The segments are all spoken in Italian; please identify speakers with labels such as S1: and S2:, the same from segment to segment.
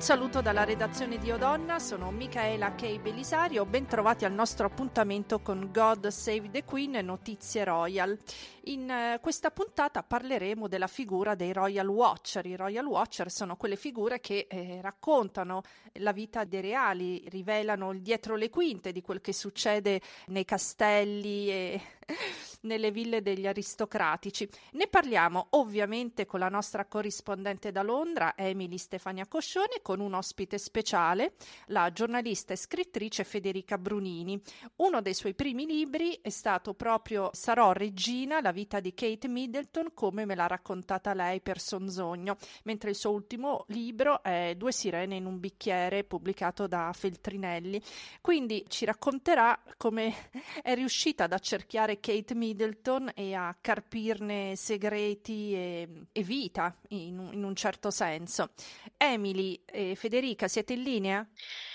S1: Un saluto dalla redazione di Odonna, sono Michaela Kay Belisario, ben trovati al nostro appuntamento con God Save the Queen e Notizie Royal. In eh, questa puntata parleremo della figura dei Royal Watcher. I Royal Watcher sono quelle figure che eh, raccontano la vita dei reali, rivelano il dietro le quinte di quel che succede nei castelli e nelle ville degli aristocratici. Ne parliamo ovviamente con la nostra corrispondente da Londra, Emily Stefania Coscione, con un ospite speciale, la giornalista e scrittrice Federica Brunini. Uno dei suoi primi libri è stato proprio Sarò regina, la vita di Kate Middleton, come me l'ha raccontata lei per Sonzogno, mentre il suo ultimo libro è Due sirene in un bicchiere, pubblicato da Feltrinelli. Quindi ci racconterà come è riuscita ad accerchiare Kate Middleton e a carpirne segreti e, e vita, in, in un certo senso. Emily e Federica, siete in linea?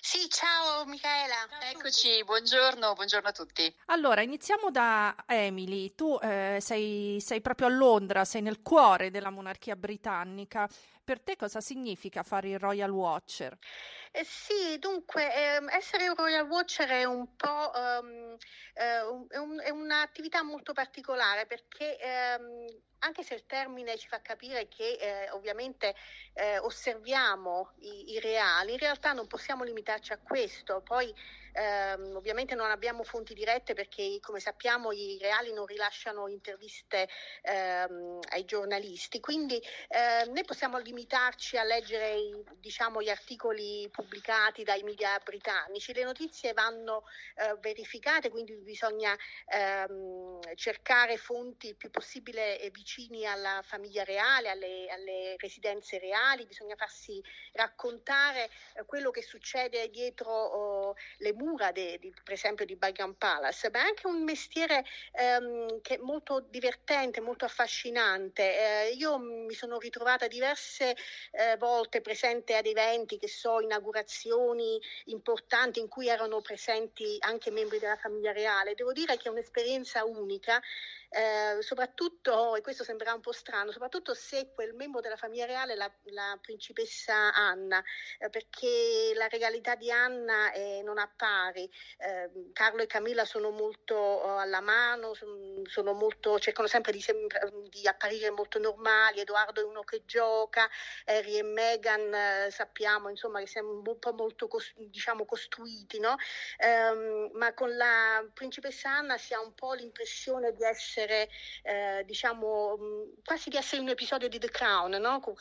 S2: Sì, ciao Michaela. Eccoci, buongiorno, buongiorno a tutti.
S1: Allora, iniziamo da Emily. Tu eh, sei, sei proprio a Londra, sei nel cuore della monarchia britannica. Per te cosa significa fare il Royal Watcher?
S2: Eh sì, dunque ehm, essere un Royal Watcher è un po' um, eh, un, è, un'attività molto particolare perché ehm, anche se il termine ci fa capire che eh, ovviamente eh, osserviamo i, i, reali, in realtà non possiamo limitarci a questo. Poi ehm, ovviamente non abbiamo fonti dirette perché come sappiamo i reali non rilasciano interviste ehm, ai giornalisti, quindi eh, noi possiamo limitarci a leggere i, diciamo, gli articoli pubblicati dai media britannici. Le notizie vanno eh, verificate, quindi bisogna ehm, cercare fonti il più possibile vicini alla famiglia reale, alle, alle residenze reali, bisogna farsi raccontare eh, quello che succede dietro oh, le mura, de, di, per esempio, di Buckingham Palace, ma è anche un mestiere ehm, che è molto divertente, molto affascinante. Eh, io mi sono ritrovata diverse eh, volte presente ad eventi, che so, inaugurazioni importanti in cui erano presenti anche membri della famiglia reale. Devo dire che è un'esperienza unica eh, soprattutto, e questo sembrerà un po' strano, soprattutto se quel membro della famiglia reale è la, la principessa Anna, eh, perché la regalità di Anna eh, non ha pari. Ehm, Carlo e Camilla sono molto oh, alla mano, sono, sono molto, cercano sempre di, di, apparire molto normali, Edoardo è uno che gioca, Harry e Meghan eh, sappiamo insomma, che siamo un po' molto diciamo, costruiti, no? Ehm, ma con la principessa Anna si ha un po' l'impressione di essere essere, eh, diciamo, mm, quasi di essere un episodio di The Crown, no? con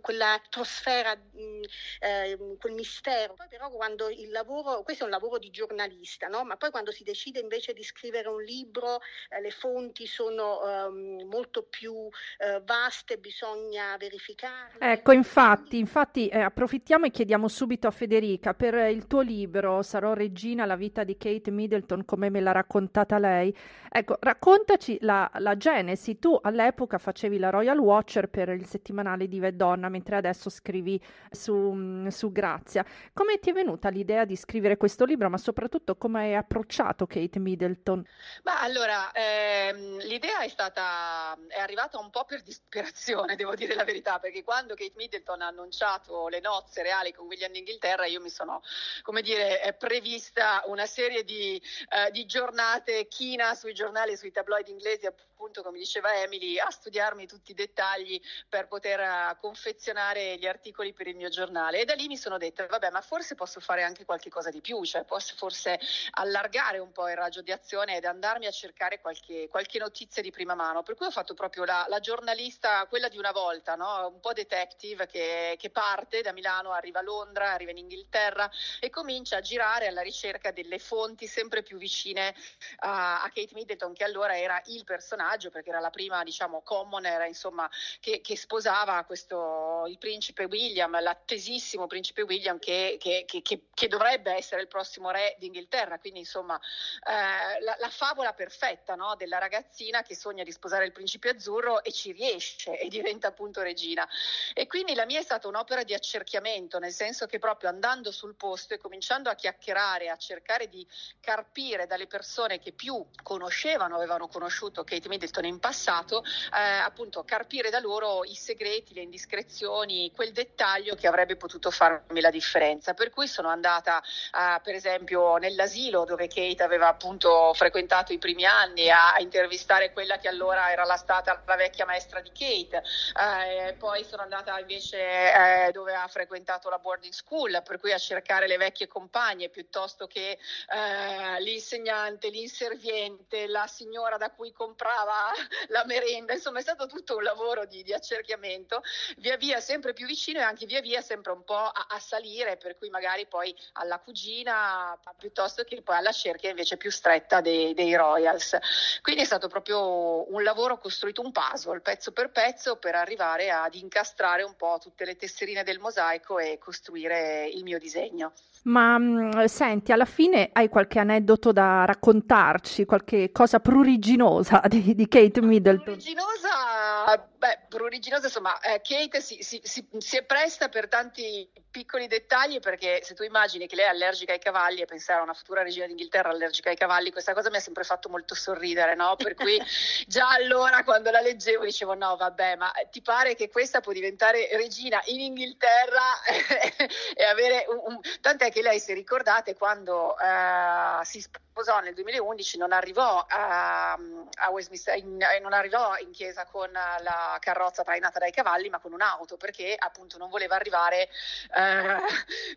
S2: quella atmosfera, mm, eh, quel mistero. Poi però quando il lavoro, questo è un lavoro di giornalista, no? ma poi quando si decide invece di scrivere un libro, eh, le fonti sono ehm, molto più eh, vaste, bisogna verificarle.
S1: Ecco, infatti, infatti eh, approfittiamo e chiediamo subito a Federica, per il tuo libro Sarò regina, la vita di Kate Middleton, come me l'ha raccontata lei, ecco, raccontaci raccontaci la, la, genesi. Tu all'epoca facevi la Royal Watcher per il settimanale di Donna, mentre adesso scrivi su, su Grazia. Come ti è venuta l'idea di scrivere questo libro, ma soprattutto come hai approcciato Kate Middleton?
S3: Ma allora, ehm, l'idea è stata, è arrivata un po' per disperazione, devo dire la verità, perché quando Kate Middleton ha annunciato le nozze reali con William d'Inghilterra, io mi sono, come dire, prevista una serie di, eh, di giornate china sui giornali, sui tabloid ледя appunto come diceva Emily a studiarmi tutti i dettagli per poter uh, confezionare gli articoli per il mio giornale e da lì mi sono detta vabbè ma forse posso fare anche qualche cosa di più cioè posso forse allargare un po' il raggio di azione ed andarmi a cercare qualche, qualche notizia di prima mano per cui ho fatto proprio la, la giornalista quella di una volta no? un po' detective che, che parte da Milano arriva a Londra arriva in Inghilterra e comincia a girare alla ricerca delle fonti sempre più vicine a, a Kate Middleton che allora era il personaggio perché era la prima diciamo commoner insomma che, che sposava questo il principe William l'attesissimo principe William che, che, che, dovrebbe essere il prossimo re d'Inghilterra quindi insomma eh, la, la, favola perfetta no? della ragazzina che sogna di sposare il principe azzurro e ci riesce e diventa appunto regina e quindi la mia è stata un'opera di accerchiamento nel senso che proprio andando sul posto e cominciando a chiacchierare a cercare di carpire dalle persone che più conoscevano avevano conosciuto Kate Middleton in passato, eh, appunto carpire da loro i segreti, le indiscrezioni, quel dettaglio che avrebbe potuto farmi la differenza. Per cui sono andata eh, per esempio nell'asilo dove Kate aveva appunto frequentato i primi anni a, a intervistare quella che allora era la stata la vecchia maestra di Kate, eh, poi sono andata invece eh, dove ha frequentato la boarding school, per cui a cercare le vecchie compagne piuttosto che eh, l'insegnante, l'inserviente, la signora da cui comprava la merenda, insomma è stato tutto un lavoro di, di accerchiamento, via via sempre più vicino e anche via via sempre un po' a, a salire, per cui magari poi alla cugina piuttosto che poi alla cerchia invece più stretta dei, dei Royals. Quindi è stato proprio un lavoro costruito un puzzle, pezzo per pezzo, per arrivare ad incastrare un po' tutte le tesserine del mosaico e costruire il mio disegno.
S1: Ma mh, senti, alla fine hai qualche aneddoto da raccontarci, qualche cosa pruriginosa di, di Kate Middleton?
S3: Pruriginosa, beh, pruriginosa, insomma, eh, Kate si, si, si, si, è presta per tanti piccoli dettagli perché se tu immagini che lei è allergica ai cavalli e pensare a una futura regina d'Inghilterra allergica ai cavalli, questa cosa mi ha sempre fatto molto sorridere, no? Per cui già allora quando la leggevo dicevo no, vabbè, ma ti pare che questa può diventare regina in Inghilterra e avere un, un... tant'è che lei, se ricordate, quando eh, si sposò nel 2011 non arrivò a, a Westminster, in, eh, non arrivò in chiesa con la carrozza trainata dai cavalli, ma con un'auto, perché appunto non voleva arrivare eh,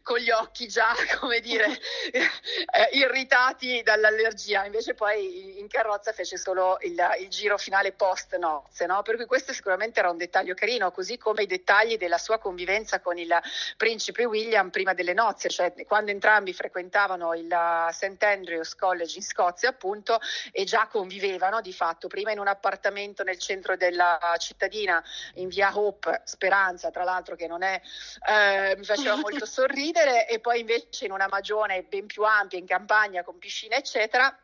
S3: con gli occhi già, come dire, eh, irritati dall'allergia. Invece poi in carrozza fece solo il, il giro finale post nozze, no? Per cui questo sicuramente era un dettaglio carino, così come i dettagli della sua convivenza con il principe William prima delle nozze, cioè quando entrambi frequentavano il St. Andrews College in Scozia appunto e già convivevano di fatto, prima in un appartamento nel centro della cittadina in via Hope, Speranza tra l'altro che non è, eh, mi faceva molto sorridere e poi invece in una magione ben più ampia in campagna con piscina eccetera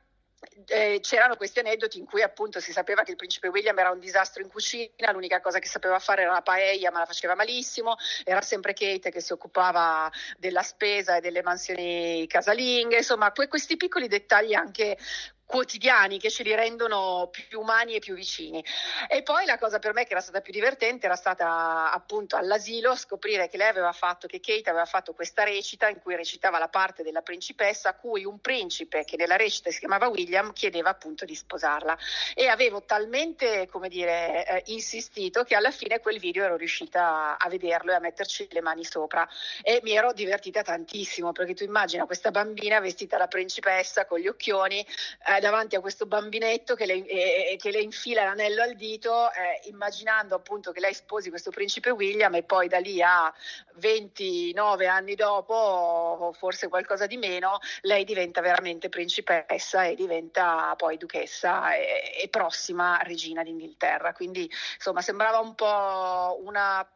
S3: eh, c'erano questi aneddoti in cui appunto si sapeva che il principe William era un disastro in cucina, l'unica cosa che sapeva fare era la paella, ma la faceva malissimo, era sempre Kate che si occupava della spesa e delle mansioni casalinghe, insomma que- questi piccoli dettagli anche quotidiani che ce li rendono più umani e più vicini. E poi la cosa per me che era stata più divertente era stata appunto all'asilo scoprire che lei aveva fatto, che Kate aveva fatto questa recita in cui recitava la parte della principessa a cui un principe che nella recita si chiamava William chiedeva appunto di sposarla e avevo talmente come dire eh, insistito che alla fine quel video ero riuscita a vederlo e a metterci le mani sopra e mi ero divertita tantissimo perché tu immagina questa bambina vestita da principessa con gli occhioni eh, eh, davanti a questo bambinetto che le, eh, che le infila l'anello al dito, eh, immaginando appunto che lei sposi questo principe William e poi da lì a 29 anni dopo, forse qualcosa di meno, lei diventa veramente principessa e diventa poi duchessa e, e prossima regina d'Inghilterra. Quindi insomma sembrava un po' una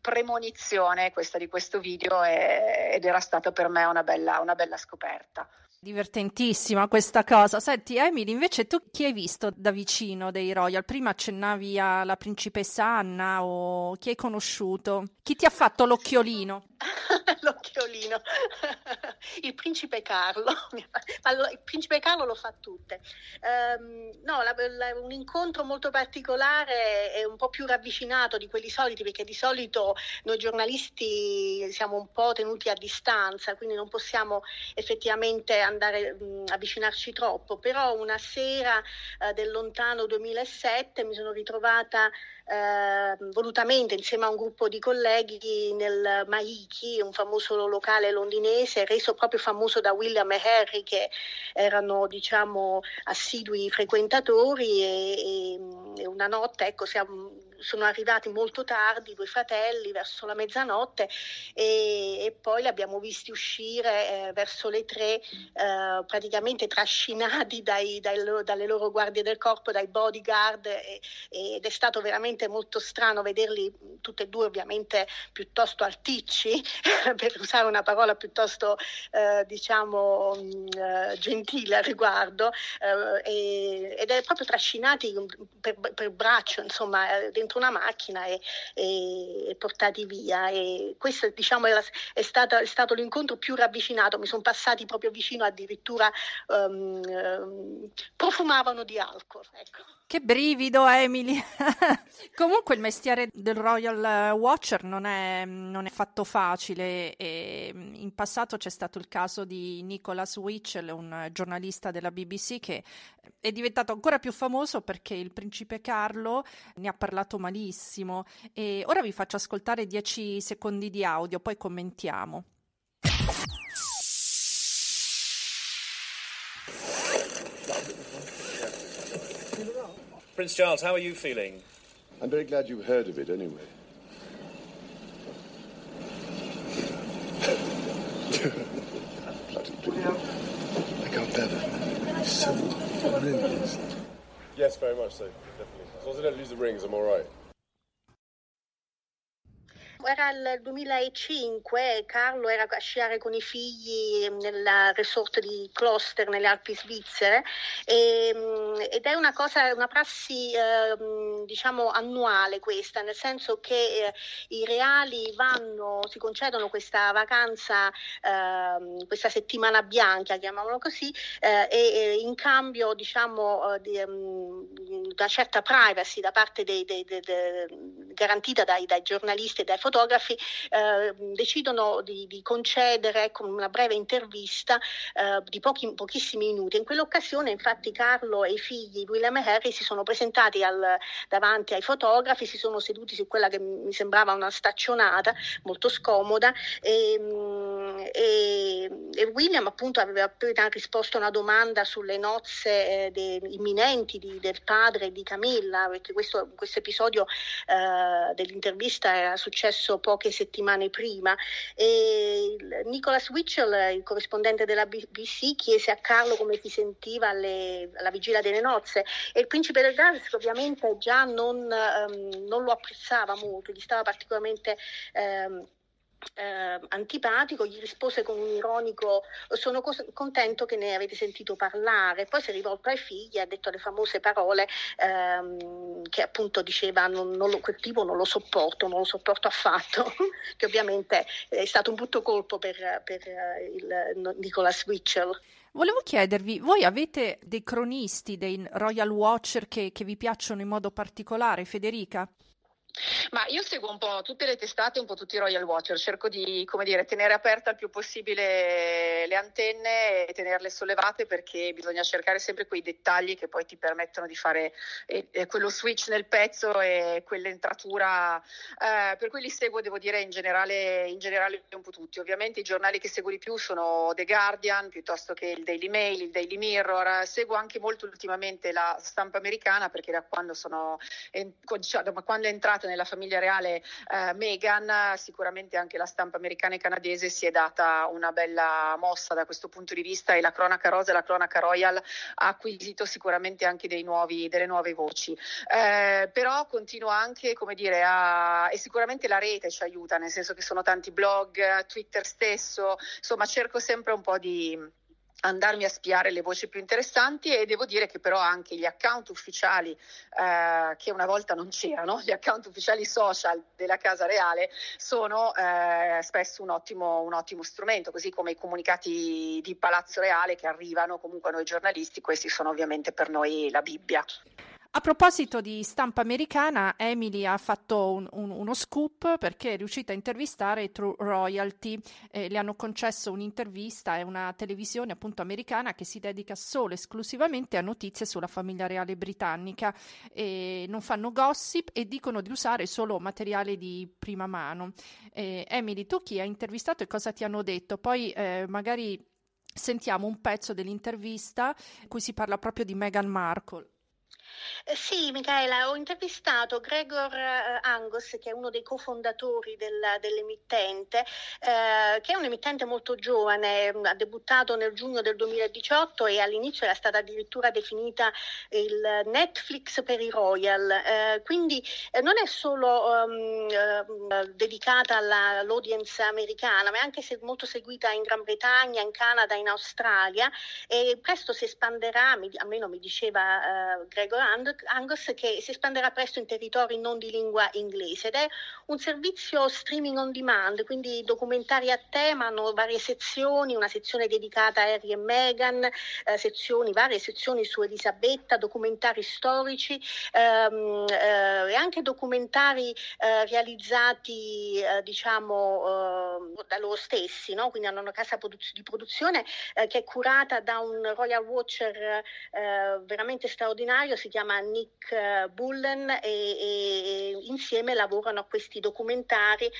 S3: premonizione questa di questo video e, ed era stata per me una bella, una bella scoperta.
S1: Divertentissima questa cosa. Senti, Emily, invece tu chi hai visto da vicino dei Royal? Prima accennavi alla principessa Anna o chi hai conosciuto? Chi ti ha fatto l'occhiolino?
S2: l'occhiolino. il principe Carlo. il principe Carlo lo fa tutte. Um, no, la, la, un incontro molto particolare e un po' più ravvicinato di quelli soliti, perché di solito noi giornalisti siamo un po' tenuti a distanza, quindi non possiamo effettivamente andare mh, avvicinarci troppo. Però una sera uh, del lontano 2007 mi sono ritrovata eh, volutamente insieme a un gruppo di colleghi nel Maiki, un famoso locale londinese reso proprio famoso da William e Harry che erano diciamo assidui frequentatori e, e una notte ecco siamo sono arrivati molto tardi, due fratelli, verso la mezzanotte e, e poi li abbiamo visti uscire eh, verso le tre, eh, praticamente trascinati dai, dai dalle loro guardie del corpo, dai bodyguard e, ed è stato veramente molto strano vederli tutti e due ovviamente piuttosto alticci, per usare una parola piuttosto eh, diciamo mh, eh, gentile al riguardo, eh, ed è proprio trascinati per, per braccio, insomma, eh, dentro una macchina e, e, portati via. E questo diciamo, è, è, stato, è, stato, l'incontro più ravvicinato, mi sono passati proprio vicino, addirittura um, um, profumavano di alcol. Ecco.
S1: Che brivido, Emily! Comunque il mestiere del Royal Watcher non è, non è, fatto facile e in passato c'è stato il caso di Nicholas Witchell, un giornalista della BBC che è diventato ancora più famoso perché il principe Carlo ne ha parlato malissimo e ora vi faccio ascoltare 10 secondi di audio, poi commentiamo.
S4: Prince Charles, how are you feeling?
S5: I'm very glad you heard of it anyway. I can't bear that. So brilliant.
S6: Yes, very much so, definitely. As long as I don't lose the rings, I'm all right.
S2: Era il 2005, Carlo era a sciare con i figli nel resort di Kloster nelle Alpi svizzere e, mm, ed è una cosa, una prassi eh, diciamo annuale questa, nel senso che eh, i reali vanno, si concedono questa vacanza, eh, questa settimana bianca, chiamiamolo così, eh, e in cambio diciamo eh, di, um, una certa privacy da parte dei, dei, dei, garantita dai, dai giornalisti e dai fotografi fotografi eh, decidono di, di, concedere con una breve intervista eh, di pochi, pochissimi minuti. In quell'occasione infatti Carlo e i figli William e Harry si sono presentati al, davanti ai fotografi, si sono seduti su quella che mi sembrava una staccionata molto scomoda e, e, e William appunto aveva appena risposto a una domanda sulle nozze eh, imminenti di, del padre di Camilla, perché questo, questo episodio eh, dell'intervista era successo successo poche settimane prima. E Nicholas Witchell, il corrispondente della BBC, chiese a Carlo come si sentiva alle, alla vigilia delle nozze e il principe del Galles ovviamente già non, um, non, lo apprezzava molto, gli stava particolarmente... Um, eh, antipatico, gli rispose con un ironico sono cos- contento che ne avete sentito parlare, poi si è rivolto ai figli e ha detto le famose parole ehm, che appunto diceva non, non lo, quel tipo non lo sopporto, non lo sopporto affatto, che ovviamente è stato un brutto colpo per, per eh, il Nicholas Witchell.
S1: Volevo chiedervi, voi avete dei cronisti, dei Royal Watcher che, che vi piacciono in modo particolare, Federica?
S3: Ma io seguo un po' tutte le testate, un po' tutti i Royal Watcher, cerco di come dire, tenere aperta il più possibile le antenne e tenerle sollevate perché bisogna cercare sempre quei dettagli che poi ti permettono di fare eh, eh quello switch nel pezzo e quell'entratura. Eh, per cui li seguo, devo dire, in generale, in generale un po' tutti. Ovviamente i giornali che seguo di più sono The Guardian piuttosto che il Daily Mail, il Daily Mirror. Seguo anche molto ultimamente la stampa americana perché da quando sono diciamo, da quando è entrata entrata nella famiglia reale eh, Meghan, sicuramente anche la stampa americana e canadese si è data una bella mossa da questo punto di vista e la cronaca rosa e la cronaca royal ha acquisito sicuramente anche nuovi, delle nuove voci. Eh, però continua anche, come dire, a, e sicuramente la rete ci aiuta, nel senso che sono tanti blog, Twitter stesso, insomma cerco sempre un po' di andarmi a spiare le voci più interessanti e devo dire che però anche gli account ufficiali eh, che una volta non c'erano, gli account ufficiali social della Casa Reale sono eh, spesso un ottimo, un ottimo, strumento, così come i comunicati di Palazzo Reale che arrivano comunque a noi giornalisti, questi sono ovviamente per noi la Bibbia.
S1: A proposito di stampa americana, Emily ha fatto un, un, uno scoop perché è riuscita a intervistare True Royalty. Eh, le hanno concesso un'intervista, è una televisione appunto americana che si dedica solo e esclusivamente a notizie sulla famiglia reale britannica. E non fanno gossip e dicono di usare solo materiale di prima mano. Eh, Emily, tu chi hai intervistato e cosa ti hanno detto? Poi eh, magari sentiamo un pezzo dell'intervista in cui si parla proprio di Meghan Markle.
S2: Eh, sì, Michaela, ho intervistato Gregor eh, Angus, che è uno dei cofondatori del, dell'emittente, eh, che è un emittente molto giovane, ha debuttato nel giugno del 2018 e all'inizio era stata addirittura definita il Netflix per i Royal. Eh, quindi eh, non è solo um, dedicata alla, all'audience americana, ma è anche se, molto seguita in Gran Bretagna, in Canada, in Australia e presto si espanderà, mi, almeno mi diceva Gregor Gregor Angus che si espanderà presto in territori non di lingua inglese ed è un servizio streaming on demand, quindi documentari a tema, hanno varie sezioni, una sezione dedicata a Harry e Meghan, eh, sezioni, varie sezioni su Elisabetta, documentari storici ehm, eh, anche documentari eh, realizzati eh, diciamo eh, da loro stessi, no? quindi hanno una casa di produzione eh, che è curata da un Royal Watcher veramente straordinario, si chiama Nick Bullen e, e, insieme lavorano a questi documentari,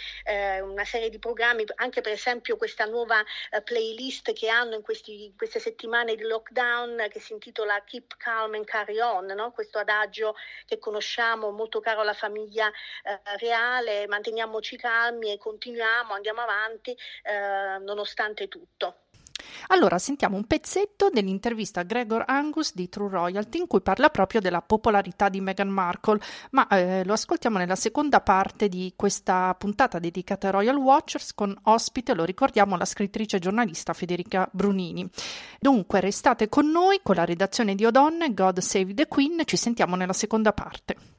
S2: una serie di programmi, anche per esempio questa nuova playlist che hanno in questi, queste settimane di lockdown che si intitola Keep Calm and Carry On, no? questo adagio che conosciamo molto caro alla famiglia eh, reale, manteniamoci calmi e continuiamo, andiamo avanti eh, nonostante tutto.
S1: Allora sentiamo un pezzetto dell'intervista a Gregor Angus di True Royalty in cui parla proprio della popolarità di Meghan Markle, ma eh, lo ascoltiamo nella seconda parte di questa puntata dedicata ai Royal Watchers con ospite, lo ricordiamo, la scrittrice e giornalista Federica Brunini. Dunque restate con noi con la redazione di O'Donnell, God Save the Queen, ci sentiamo nella seconda parte.